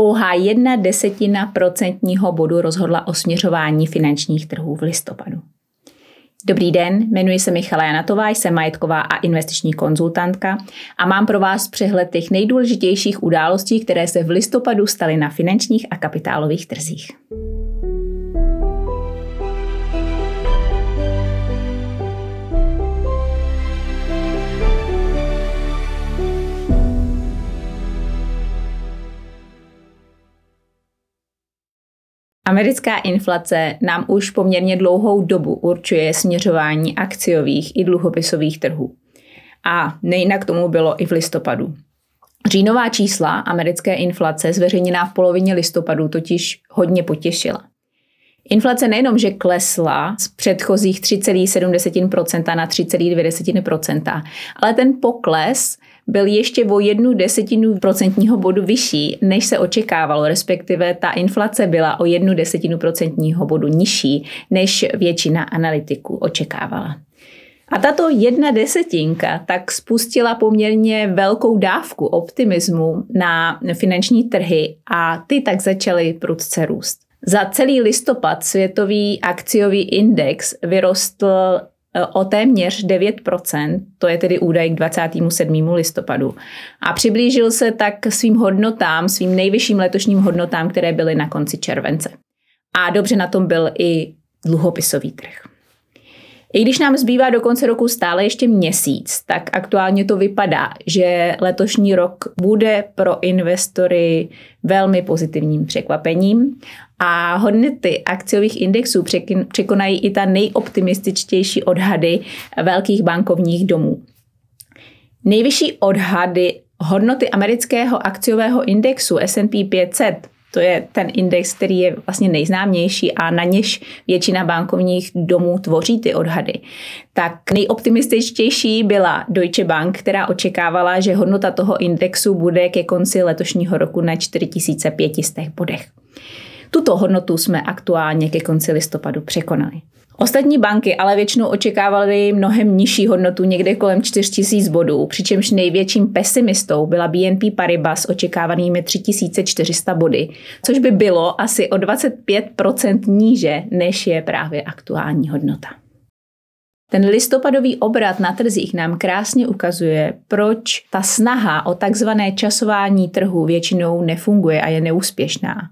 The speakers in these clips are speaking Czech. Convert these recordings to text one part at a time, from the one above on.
Pouhá jedna desetina procentního bodu rozhodla o směřování finančních trhů v listopadu. Dobrý den, jmenuji se Michala Janatová, jsem majetková a investiční konzultantka a mám pro vás přehled těch nejdůležitějších událostí, které se v listopadu staly na finančních a kapitálových trzích. Americká inflace nám už poměrně dlouhou dobu určuje směřování akciových i dluhopisových trhů. A nejinak tomu bylo i v listopadu. Říjnová čísla americké inflace zveřejněná v polovině listopadu totiž hodně potěšila. Inflace nejenom, že klesla z předchozích 3,7% na 3,2%, ale ten pokles byl ještě o jednu desetinu procentního bodu vyšší, než se očekávalo, respektive ta inflace byla o jednu desetinu procentního bodu nižší, než většina analytiků očekávala. A tato jedna desetinka tak spustila poměrně velkou dávku optimismu na finanční trhy a ty tak začaly prudce růst. Za celý listopad světový akciový index vyrostl Eh, o téměř 9%, to je tedy údaj k 27. listopadu. A přiblížil se tak svým hodnotám, svým nejvyšším letošním hodnotám, které byly na konci července. A dobře na tom byl i dluhopisový trh. I když nám zbývá do konce roku stále ještě měsíc, tak aktuálně to vypadá, že letošní rok bude pro investory velmi pozitivním překvapením a hodnoty akciových indexů překonají i ta nejoptimističtější odhady velkých bankovních domů. Nejvyšší odhady hodnoty amerického akciového indexu S&P 500 to je ten index, který je vlastně nejznámější a na něž většina bankovních domů tvoří ty odhady. Tak nejoptimističtější byla Deutsche Bank, která očekávala, že hodnota toho indexu bude ke konci letošního roku na 4500 bodech. Tuto hodnotu jsme aktuálně ke konci listopadu překonali. Ostatní banky ale většinou očekávaly mnohem nižší hodnotu, někde kolem 4000 bodů, přičemž největším pesimistou byla BNP Paribas s očekávanými 3400 body, což by bylo asi o 25% níže, než je právě aktuální hodnota. Ten listopadový obrat na trzích nám krásně ukazuje, proč ta snaha o takzvané časování trhu většinou nefunguje a je neúspěšná.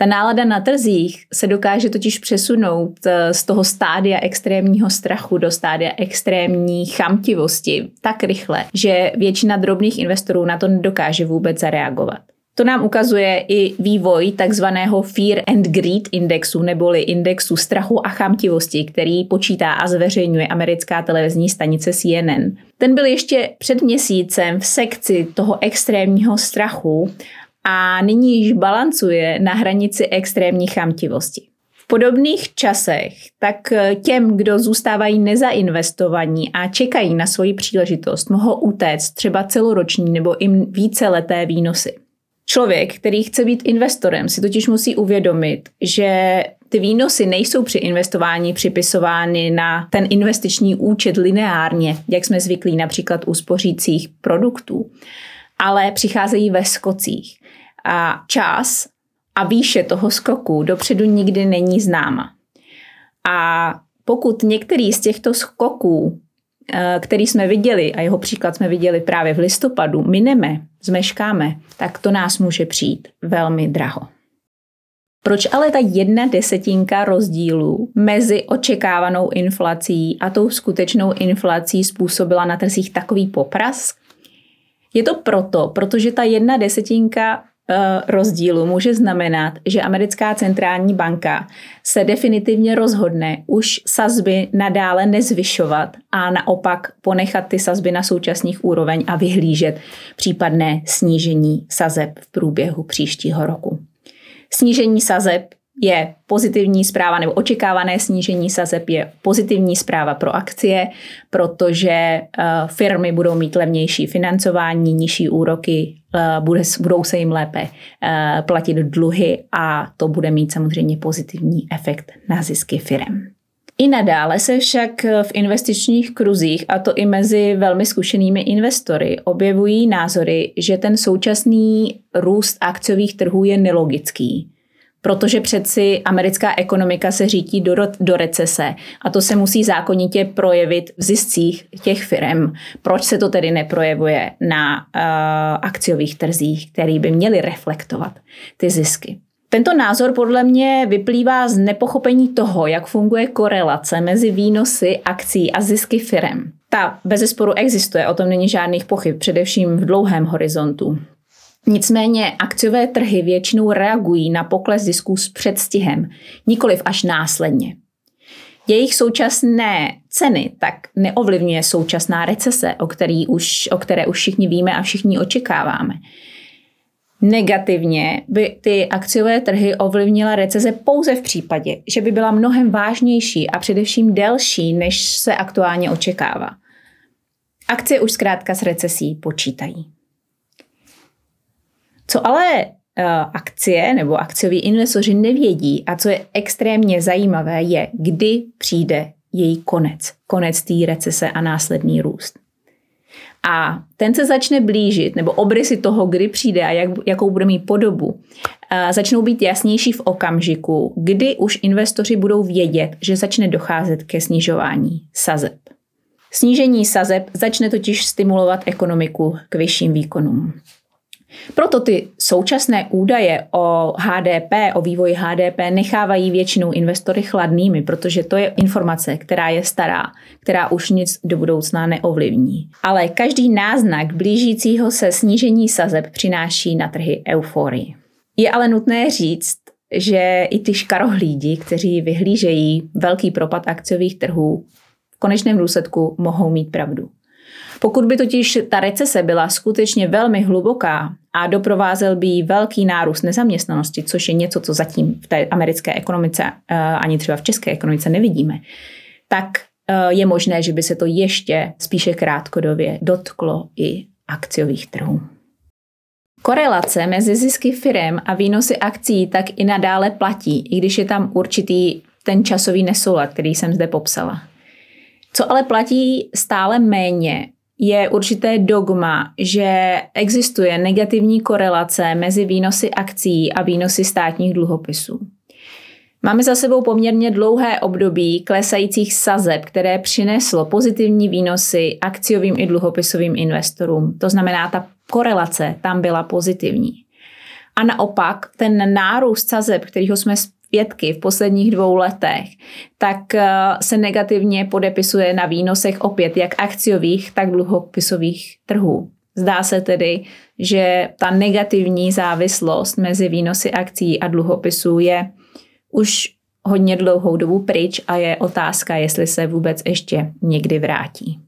Ta nálada na trzích se dokáže totiž přesunout eh, z toho stádia extrémního strachu do stádia extrémní chamtivosti tak rychle, že většina drobných investorů na to nedokáže vůbec zareagovat. To nám ukazuje i vývoj takzvaného Fear and Greed indexu, neboli indexu strachu a chamtivosti, který počítá a zveřejňuje americká televizní stanice CNN. Ten byl ještě před měsícem v sekci toho extrémního strachu a nyní již balancuje na hranici extrémní chamtivosti. V podobných časech tak těm, kdo zůstávají nezainvestovaní a čekají na svoji příležitost, mohou utéct třeba celoroční nebo i víceleté výnosy. Člověk, který chce být investorem, si totiž musí uvědomit, že ty výnosy nejsou při investování připisovány na ten investiční účet lineárně, jak jsme zvyklí například u spořících produktů, ale přicházejí ve skocích. A čas a výše toho skoku dopředu nikdy není známa. A pokud některý z těchto skoků, eh, který jsme viděli, a jeho příklad jsme viděli právě v listopadu, mineme, zmeškáme, tak to nás může přijít velmi draho. Proč ale ta jedna desetinka rozdílu mezi očekávanou inflací a tou skutečnou inflací způsobila na trzích takový poprask? Je to proto, protože ta jedna desetinka Eh, rozdílu může znamenat, že americká centrální banka se definitivně rozhodne už sazby nadále nezvyšovat a naopak ponechat ty sazby na současných úroveň a vyhlížet případné snížení sazeb v průběhu příštího roku. Snížení sazeb je pozitivní zpráva nebo očekávané snížení sazeb je pozitivní zpráva pro akcie, protože eh, firmy budou mít levnější financování, nižší úroky, eh, budou se jim lépe eh, platit dluhy a to bude mít samozřejmě pozitivní efekt na zisky firm. I nadále se však v investičních kruzích, a to i mezi velmi zkušenými investory, objevují názory, že ten současný růst akciových trhů je nelogický. Protože přeci americká ekonomika se řítí do, do recese a to se musí zákonitě projevit v ziscích těch firm. Proč se to tedy neprojevuje na uh, akciových trzích, který by měly reflektovat ty zisky? Tento názor podle mě vyplývá z nepochopení toho, jak funguje korelace mezi výnosy akcí a zisky firem. Ta bez sporu existuje, o tom není žádných pochyb, především v dlouhém horizontu. Nicméně akciové trhy většinou reagují na pokles zisků s předstihem, nikoliv až následně. Jejich současné ceny tak neovlivňuje současná recese, o, který už, o které už všichni víme a všichni očekáváme. Negativně by ty akciové trhy ovlivnila recese pouze v případě, že by byla mnohem vážnější a především delší, než se aktuálně očekává. Akcie už zkrátka s recesí počítají. Co ale uh, akcie nebo akcioví investoři nevědí a co je extrémně zajímavé, je, kdy přijde její konec. Konec té recese a následný růst. A ten se začne blížit, nebo obrysy toho, kdy přijde a jak, jakou bude mít podobu, začnou být jasnější v okamžiku, kdy už investoři budou vědět, že začne docházet ke snižování sazeb. Snížení sazeb začne totiž stimulovat ekonomiku k vyšším výkonům. Proto ty současné údaje o HDP, o vývoji HDP nechávají většinou investory chladnými, protože to je informace, která je stará, která už nic do budoucna neovlivní. Ale každý náznak blížícího se snížení sazeb přináší na trhy euforii. Je ale nutné říct, že i ty škarohlídi, kteří vyhlížejí velký propad akciových trhů, v konečném důsledku mohou mít pravdu. Pokud by totiž ta recese byla skutečně velmi hluboká a doprovázel by jí velký nárůst nezaměstnanosti, což je něco, co zatím v té americké ekonomice eh, ani třeba v české ekonomice nevidíme, tak eh, je možné, že by se to ještě spíše krátkodobě dotklo i akciových trhů. Korelace mezi zisky firm a výnosy akcí tak i nadále platí, i když je tam určitý ten časový nesoulad, který jsem zde popsala. Co ale platí stále méně, je určité dogma, že existuje negativní korelace mezi výnosy akcí a výnosy státních dluhopisů. Máme za sebou poměrně dlouhé období klesajících sazeb, které přineslo pozitivní výnosy akciovým i dluhopisovým investorům. To znamená, ta korelace tam byla pozitivní. A naopak ten nárůst sazeb, kterýho jsme svědky v posledních dvou letech, tak eh, se negativně podepisuje na výnosech opět jak akciových, tak dluhopisových trhů. Zdá se tedy, že ta negativní závislost mezi výnosy akcí a dluhopisů je už hodně dlouhou dobu pryč a je otázka, jestli se vůbec ještě někdy vrátí.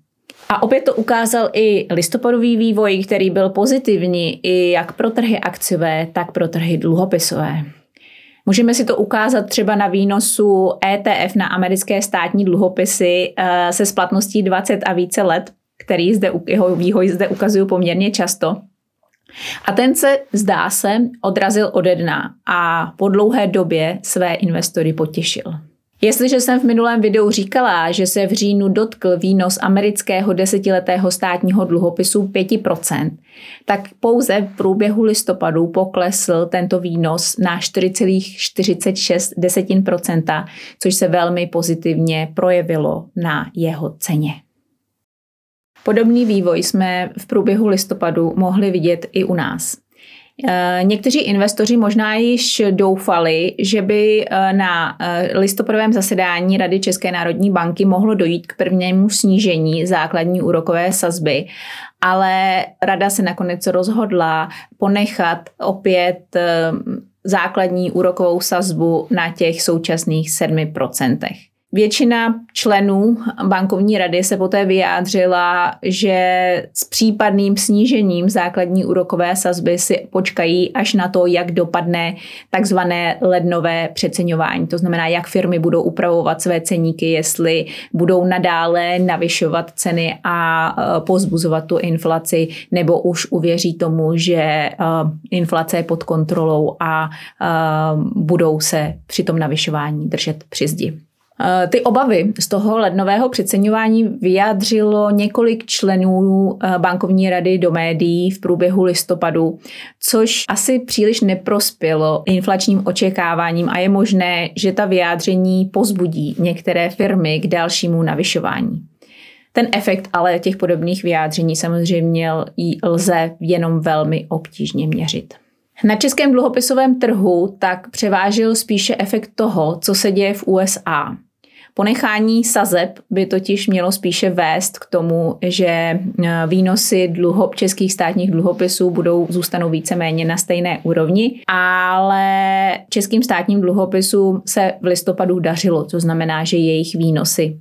A opět to ukázal i listopadový vývoj, který byl pozitivní i jak pro trhy akciové, tak pro trhy dluhopisové. Můžeme si to ukázat třeba na výnosu ETF na americké státní dluhopisy eh, se splatností 20 a více let, který zde, jeho výhoj zde ukazuju poměrně často. A ten se, zdá se, odrazil ode dna a po dlouhé době své investory potěšil. Jestliže jsem v minulém videu říkala, že se v říjnu dotkl výnos amerického desetiletého státního dluhopisu 5%, tak pouze v průběhu listopadu poklesl tento výnos na 4,46%, což se velmi pozitivně projevilo na jeho ceně. Podobný vývoj jsme v průběhu listopadu mohli vidět i u nás. Eh, někteří investoři možná již doufali, že by eh, na eh, listopadovém zasedání Rady České národní banky mohlo dojít k prvnímu snížení základní úrokové sazby, ale rada se nakonec rozhodla ponechat opět základní úrokovou sazbu na těch současných 7%. Většina členů bankovní rady se poté vyjádřila, že s případným snížením základní úrokové sazby si počkají až na to, jak dopadne takzvané lednové přeceňování. To znamená, jak firmy budou upravovat své ceníky, jestli budou nadále navyšovat ceny a e, pozbuzovat tu inflaci, nebo už uvěří tomu, že e, inflace je pod kontrolou a e, budou se při tom navyšování držet při zdi. Eh, ty obavy z toho lednového přeceňování vyjádřilo několik členů eh, bankovní rady do médií v průběhu listopadu, což asi příliš neprospělo inflačním očekáváním a je možné, že ta vyjádření pozbudí některé firmy k dalšímu navyšování. Ten efekt ale těch podobných vyjádření samozřejmě lze jenom velmi obtížně měřit. Na českém dluhopisovém trhu tak převážil spíše efekt toho, co se děje v USA. Ponechání sazeb by totiž mělo spíše vést k tomu, že e, výnosy dluho, českých státních dluhopisů budou zůstanou víceméně na stejné úrovni, ale českým státním dluhopisům se v listopadu dařilo, to znamená, že jejich výnosy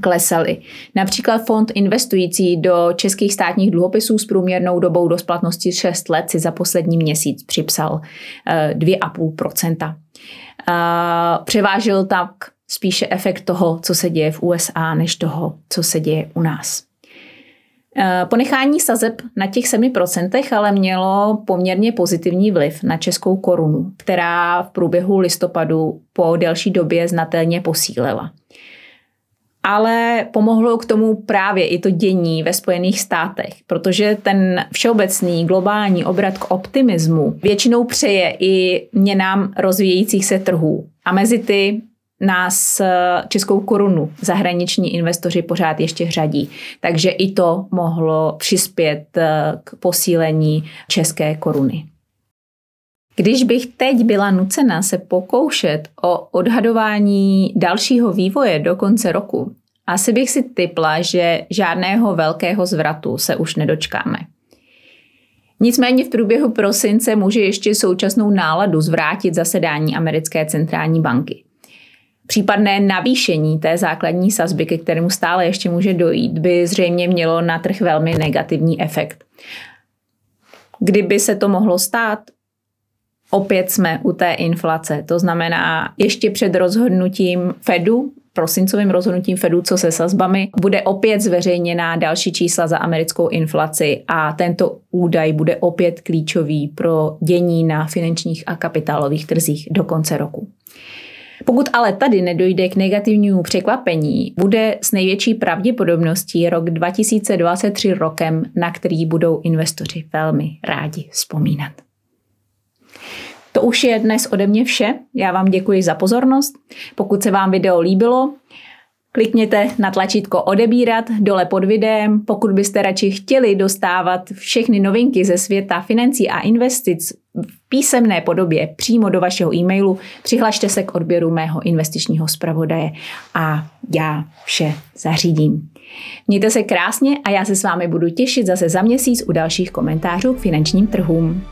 klesaly. Například fond investující do českých státních dluhopisů s průměrnou dobou do splatnosti 6 let si za poslední měsíc připsal 2,5%. E, převážil tak spíše efekt toho, co se děje v USA, než toho, co se děje u nás. Eh, ponechání sazeb na těch 7% ale mělo poměrně pozitivní vliv na českou korunu, která v průběhu listopadu po delší době znatelně posílila. Ale pomohlo k tomu právě i to dění ve Spojených státech, protože ten všeobecný globální obrat k optimismu většinou přeje i měnám rozvíjejících se trhů. A mezi ty nás eh, českou korunu zahraniční investoři pořád ještě řadí. Takže i to mohlo přispět eh, k posílení české koruny. Když bych teď byla nucena se pokoušet o odhadování dalšího vývoje do konce roku, asi bych si typla, že žádného velkého zvratu se už nedočkáme. Nicméně v průběhu prosince může ještě současnou náladu zvrátit zasedání americké centrální banky. Případné navýšení té základní sazby, ke kterému stále ještě může dojít, by zřejmě mělo na trh velmi negativní efekt. Kdyby se to mohlo stát, opět jsme u té inflace. To znamená, ještě před rozhodnutím Fedu, prosincovým rozhodnutím Fedu, co se sazbami, bude opět zveřejněná další čísla za americkou inflaci a tento údaj bude opět klíčový pro dění na finančních a kapitálových trzích do konce roku. Pokud ale tady nedojde k negativnímu překvapení, bude s největší pravděpodobností rok 2023 rokem, na který budou investoři velmi rádi vzpomínat. To už je dnes ode mě vše. Já vám děkuji za pozornost. Pokud se vám video líbilo, Klikněte na tlačítko odebírat dole pod videem, pokud byste radši chtěli dostávat všechny novinky ze světa financí a investic v písemné podobě přímo do vašeho e-mailu, přihlašte se k odběru mého investičního zpravodaje a já vše zařídím. Mějte se krásně a já se s vámi budu těšit zase za měsíc u dalších komentářů k finančním trhům.